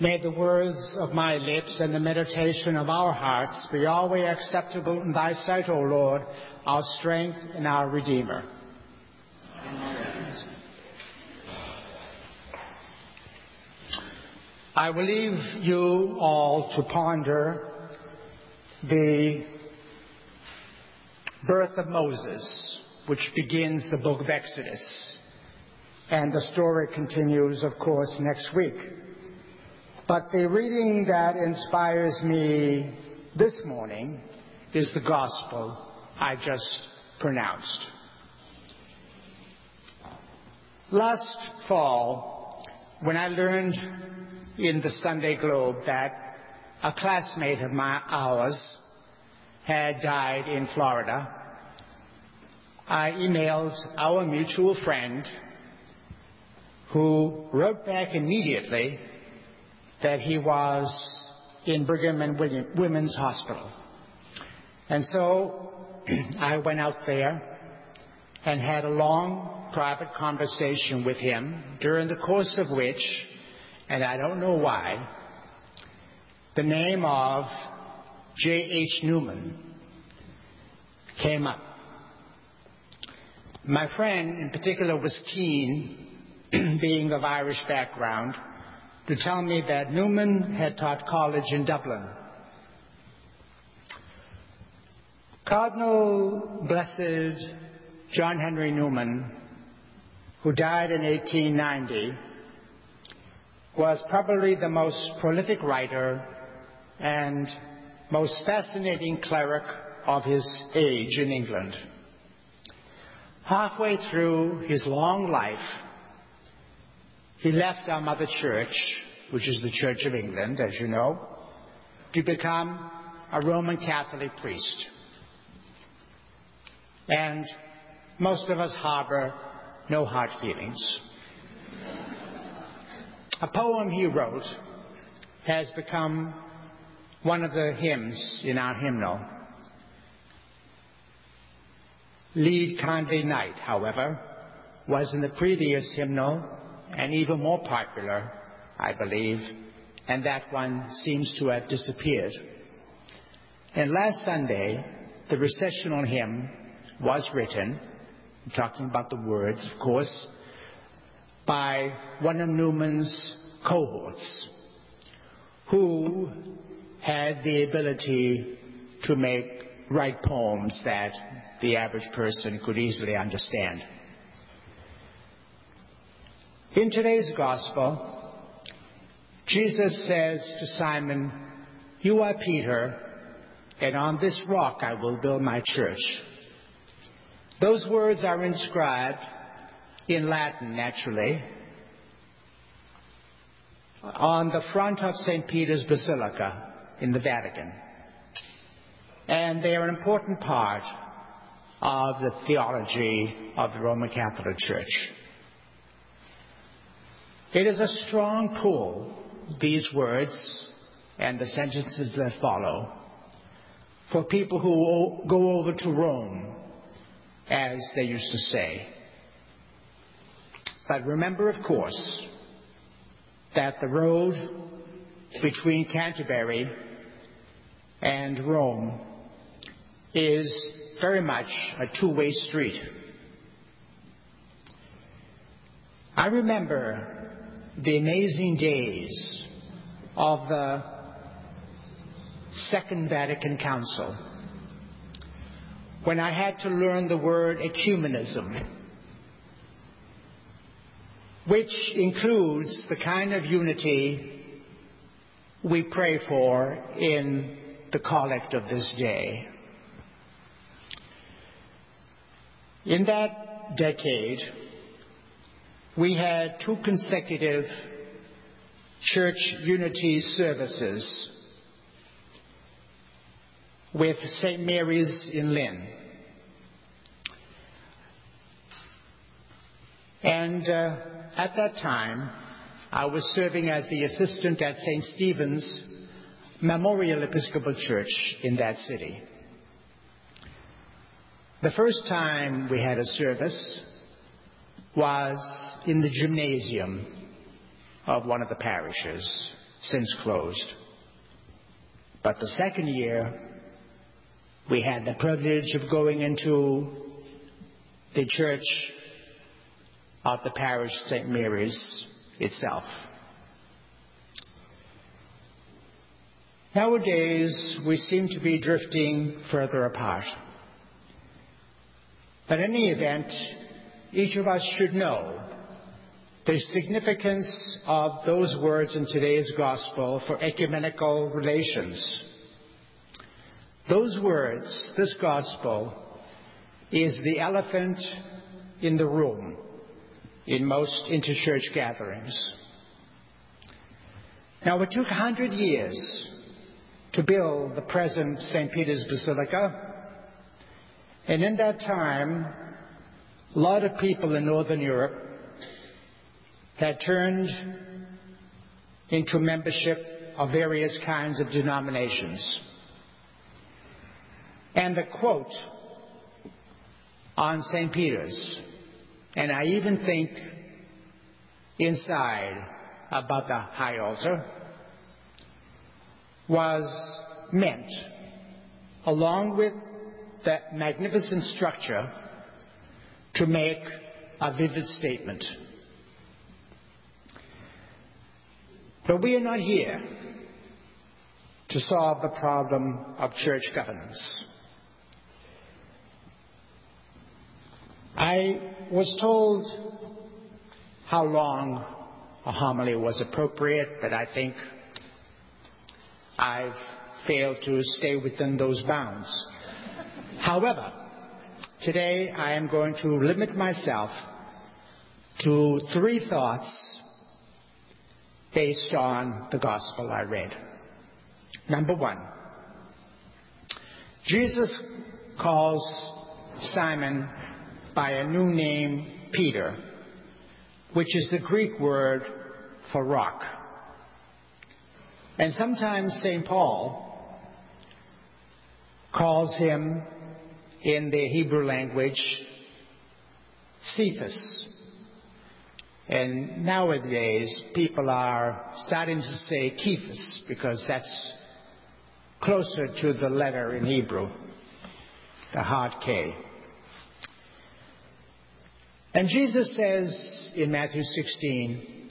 May the words of my lips and the meditation of our hearts be always acceptable in thy sight, O Lord, our strength and our Redeemer. Amen. I will leave you all to ponder the birth of Moses, which begins the book of Exodus. And the story continues, of course, next week. But the reading that inspires me this morning is the gospel I just pronounced. Last fall, when I learned in the Sunday Globe that a classmate of ours had died in Florida, I emailed our mutual friend who wrote back immediately that he was in Brigham and Women's Hospital. And so I went out there and had a long private conversation with him, during the course of which, and I don't know why, the name of J.H. Newman came up. My friend in particular was keen, being of Irish background, to tell me that Newman had taught college in Dublin. Cardinal Blessed John Henry Newman, who died in 1890, was probably the most prolific writer and most fascinating cleric of his age in England. Halfway through his long life, he left our mother church, which is the Church of England, as you know, to become a Roman Catholic priest. And most of us harbor no hard feelings. A poem he wrote has become one of the hymns in our hymnal. Lead Kindly Light, however, was in the previous hymnal and even more popular, I believe, and that one seems to have disappeared. And last Sunday, the recessional hymn was written, I'm talking about the words, of course, by one of Newman's cohorts, who had the ability to make write poems that the average person could easily understand. In today's gospel, Jesus says to Simon, You are Peter, and on this rock I will build my church. Those words are inscribed in Latin, naturally, on the front of St. Peter's Basilica in the Vatican. And they are an important part of the theology of the Roman Catholic Church. It is a strong pull, these words and the sentences that follow, for people who go over to Rome, as they used to say. But remember, of course, that the road between Canterbury and Rome is very much a two-way street. I remember the amazing days of the Second Vatican Council when I had to learn the word ecumenism, which includes the kind of unity we pray for in the collect of this day. In that decade, we had two consecutive church unity services with St. Mary's in Lynn. And uh, at that time, I was serving as the assistant at St. Stephen's Memorial Episcopal Church in that city. The first time we had a service was in the gymnasium of one of the parishes. since closed. But the second year, we had the privilege of going into the church of the parish St. Mary's itself. Nowadays, we seem to be drifting further apart. But in any event, each of us should know the significance of those words in today's gospel for ecumenical relations. Those words, this gospel, is the elephant in the room in most interchurch gatherings. Now, it took 100 years to build the present St. Peter's Basilica, and in that time, a lot of people in Northern Europe had turned into membership of various kinds of denominations. And the quote on St. Peter's, and I even think inside about the high altar, was meant, along with that magnificent structure, to make a vivid statement. But we are not here to solve the problem of church governance. I was told how long a homily was appropriate, but I think I've failed to stay within those bounds. However, today I am going to limit myself to three thoughts based on the gospel I read. Number one, Jesus calls Simon by a new name, Peter, which is the Greek word for rock. And sometimes St. Paul calls him in the Hebrew language Cephas, and nowadays, people are starting to say Kephas because that's closer to the letter in Hebrew, the hard K. And Jesus says in Matthew 16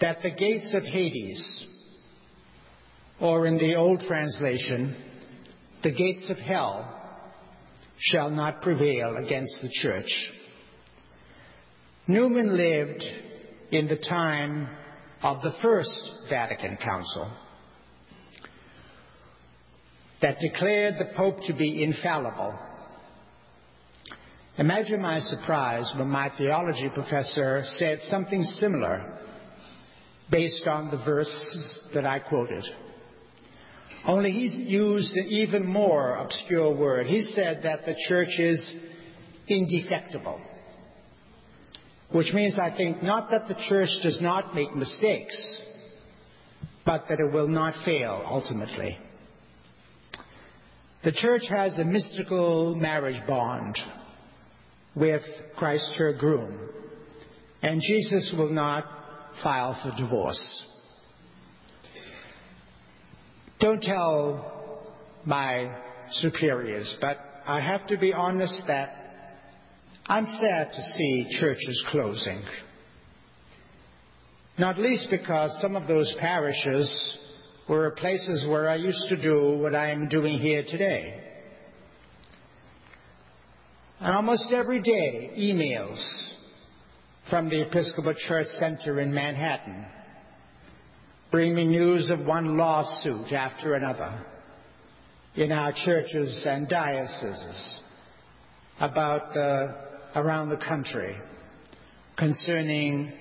that the gates of Hades, or in the old translation, the gates of hell, shall not prevail against the church. Newman lived in the time of the First Vatican Council that declared the Pope to be infallible. Imagine my surprise when my theology professor said something similar based on the verse that I quoted. Only he used an even more obscure word. He said that the church is indefectible. Which means, I think, not that the church does not make mistakes, but that it will not fail ultimately. The church has a mystical marriage bond with Christ her groom, and Jesus will not file for divorce. Don't tell my superiors, but I have to be honest that I'm sad to see churches closing. Not least because some of those parishes were places where I used to do what I am doing here today. And almost every day, emails from the Episcopal Church Center in Manhattan bring me news of one lawsuit after another in our churches and dioceses about the around the country concerning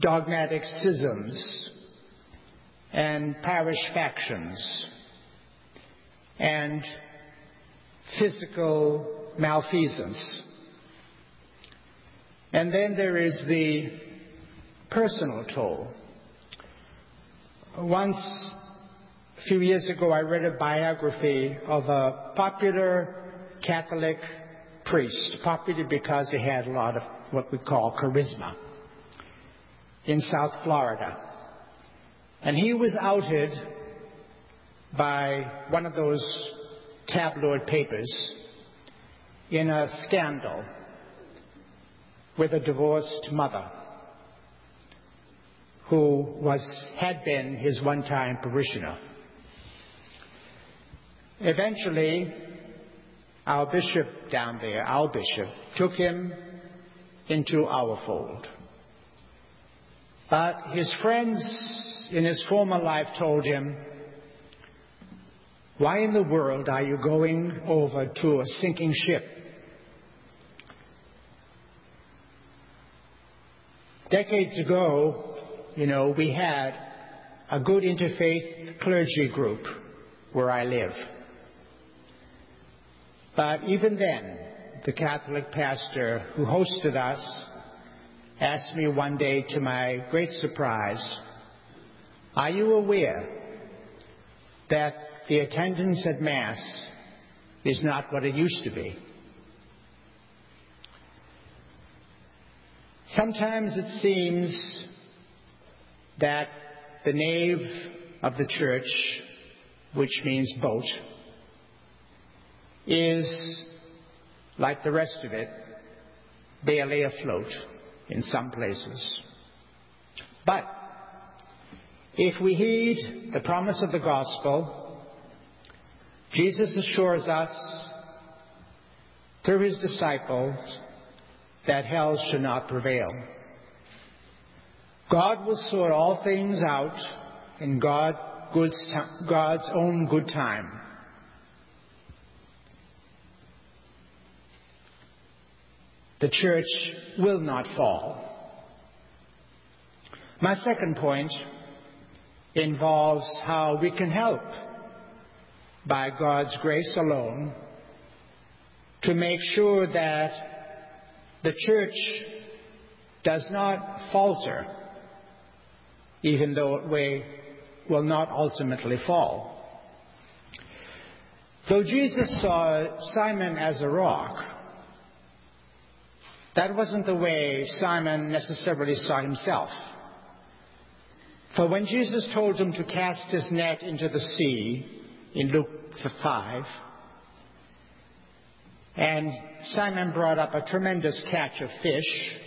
dogmatic schisms and parish factions and physical malfeasance. And then there is the personal toll. Once, a few years ago, I read a biography of a popular Catholic priest, popular because he had a lot of what we call charisma in South Florida. And he was outed by one of those tabloid papers in a scandal with a divorced mother who was, had been his one-time parishioner. Eventually, our bishop down there, our bishop, took him into our fold. But his friends in his former life told him, why in the world are you going over to a sinking ship? Decades ago, we had a good interfaith clergy group where I live. But even then, the Catholic pastor who hosted us asked me one day, to my great surprise, Are you aware that the attendance at Mass is not what it used to be? Sometimes it seems that the nave of the church, which means boat, is, like the rest of it, barely afloat in some places. But if we heed the promise of the gospel, Jesus assures us through his disciples that hell should not prevail. God will sort all things out in God, God's own good time. The church will not fall. My second point involves how we can help by God's grace alone to make sure that the church does not falter even though we will not ultimately fall. Though Jesus saw Simon as a rock, that wasn't the way Simon necessarily saw himself. For when Jesus told him to cast his net into the sea in Luke 5, and Simon brought up a tremendous catch of fish,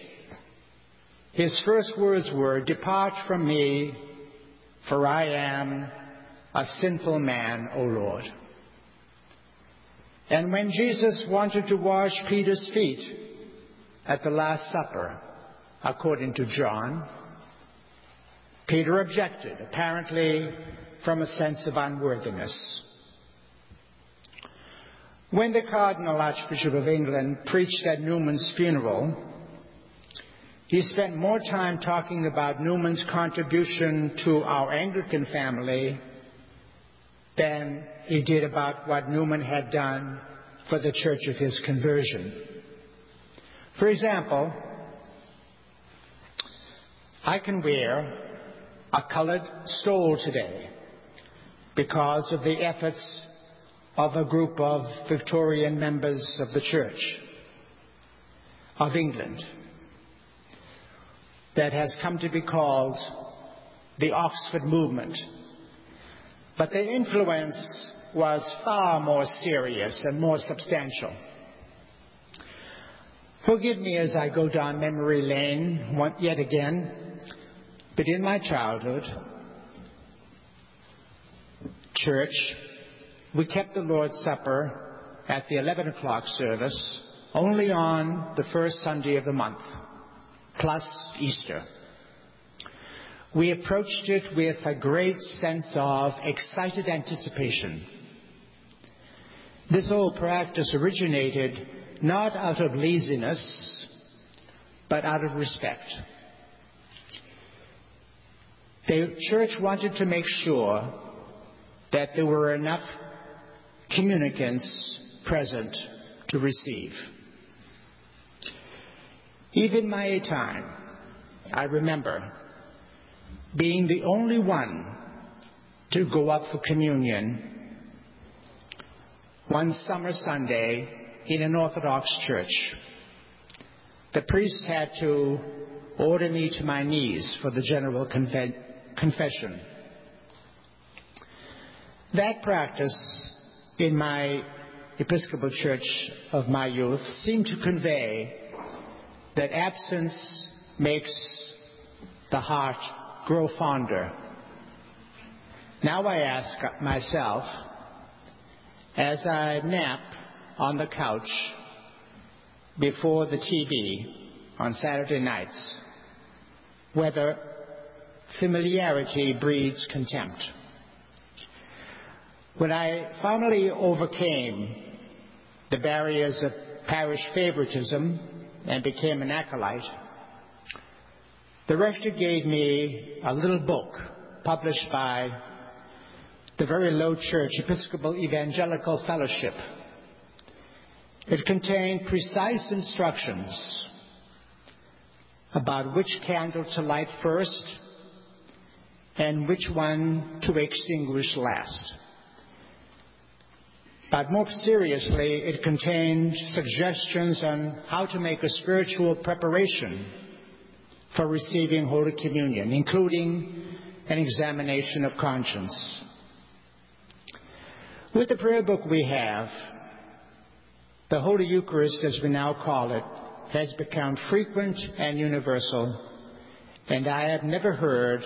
his first words were, Depart from me, for I am a sinful man, O Lord. And when Jesus wanted to wash Peter's feet at the Last Supper, according to John, Peter objected, apparently from a sense of unworthiness. When the Cardinal Archbishop of England preached at Newman's funeral, he spent more time talking about Newman's contribution to our Anglican family than he did about what Newman had done for the church of his conversion. For example, I can wear a colored stole today because of the efforts of a group of Victorian members of the Church of England that has come to be called the Oxford Movement. But their influence was far more serious and more substantial. Forgive me as I go down memory lane yet again, but in my childhood, church, we kept the Lord's Supper at the 11 o'clock service only on the first Sunday of the month plus Easter. We approached it with a great sense of excited anticipation. This old practice originated not out of laziness, but out of respect. The church wanted to make sure that there were enough communicants present to receive. Even my time, I remember being the only one to go up for communion one summer Sunday in an Orthodox church. The priest had to order me to my knees for the general confession. That practice in my Episcopal church of my youth seemed to convey that absence makes the heart grow fonder. Now I ask myself, as I nap on the couch before the TV on Saturday nights, whether familiarity breeds contempt. When I finally overcame the barriers of parish favoritism and became an acolyte, the rector gave me a little book published by the very low church Episcopal Evangelical Fellowship. It contained precise instructions about which candle to light first and which one to extinguish last. But more seriously, it contained suggestions on how to make a spiritual preparation for receiving Holy Communion, including an examination of conscience. With the prayer book we have, the Holy Eucharist, as we now call it, has become frequent and universal, and I have never heard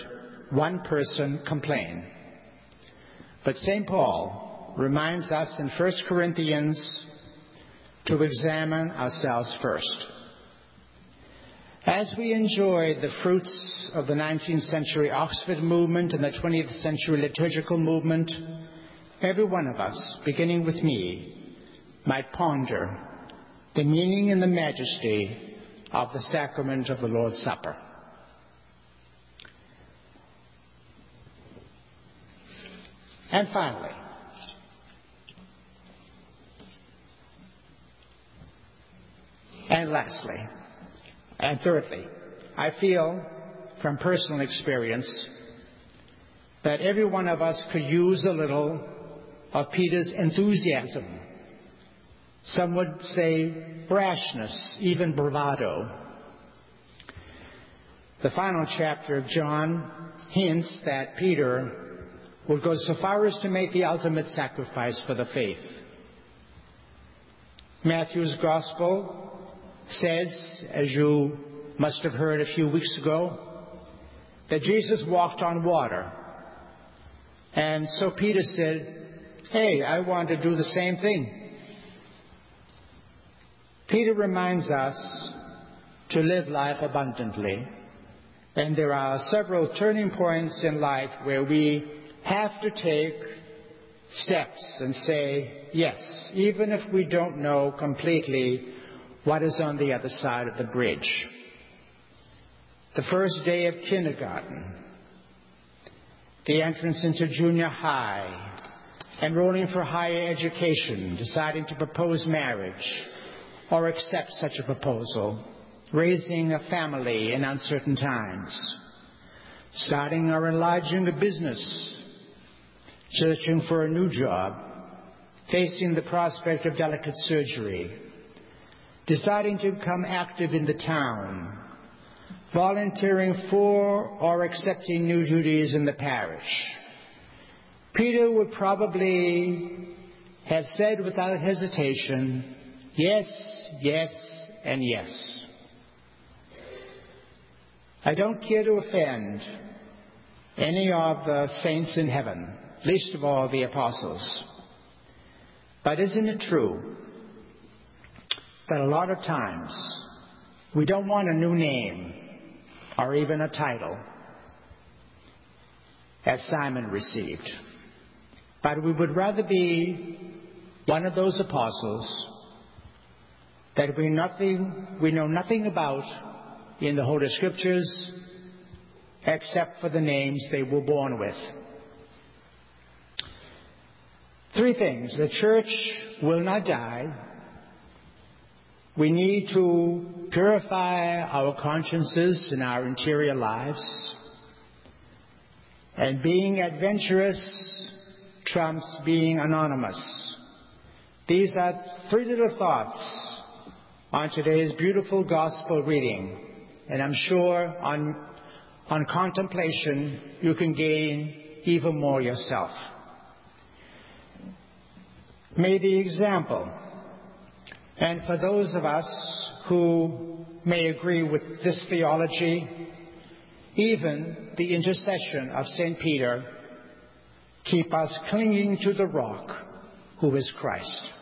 one person complain. But St. Paul reminds us in 1 Corinthians to examine ourselves first. As we enjoy the fruits of the 19th century Oxford movement and the 20th century liturgical movement, every one of us, beginning with me, might ponder the meaning and the majesty of the sacrament of the Lord's Supper. And finally, And lastly, and thirdly, I feel from personal experience that every one of us could use a little of Peter's enthusiasm. Some would say brashness, even bravado. The final chapter of John hints that Peter would go so far as to make the ultimate sacrifice for the faith. Matthew's Gospel says, as you must have heard a few weeks ago, that Jesus walked on water. And so Peter said, Hey, I want to do the same thing. Peter reminds us to live life abundantly. And there are several turning points in life where we have to take steps and say, yes, even if we don't know completely what is on the other side of the bridge. The first day of kindergarten, the entrance into junior high, enrolling for higher education, deciding to propose marriage. Or accept such a proposal, raising a family in uncertain times, starting or enlarging a business, searching for a new job, facing the prospect of delicate surgery, deciding to become active in the town, volunteering for or accepting new duties in the parish. Peter would probably have said without hesitation, yes, yes, and yes. I don't care to offend any of the saints in heaven, least of all the apostles. But isn't it true that a lot of times we don't want a new name or even a title as Simon received. But we would rather be one of those apostles that we, nothing, we know nothing about in the Holy Scriptures except for the names they were born with. Three things. The church will not die we need to purify our consciences in our interior lives. And being adventurous trumps being anonymous. These are three little thoughts on today's beautiful gospel reading. And I'm sure on, on contemplation you can gain even more yourself. May the example, and for those of us who may agree with this theology, even the intercession of St. Peter, keep us clinging to the rock who is Christ.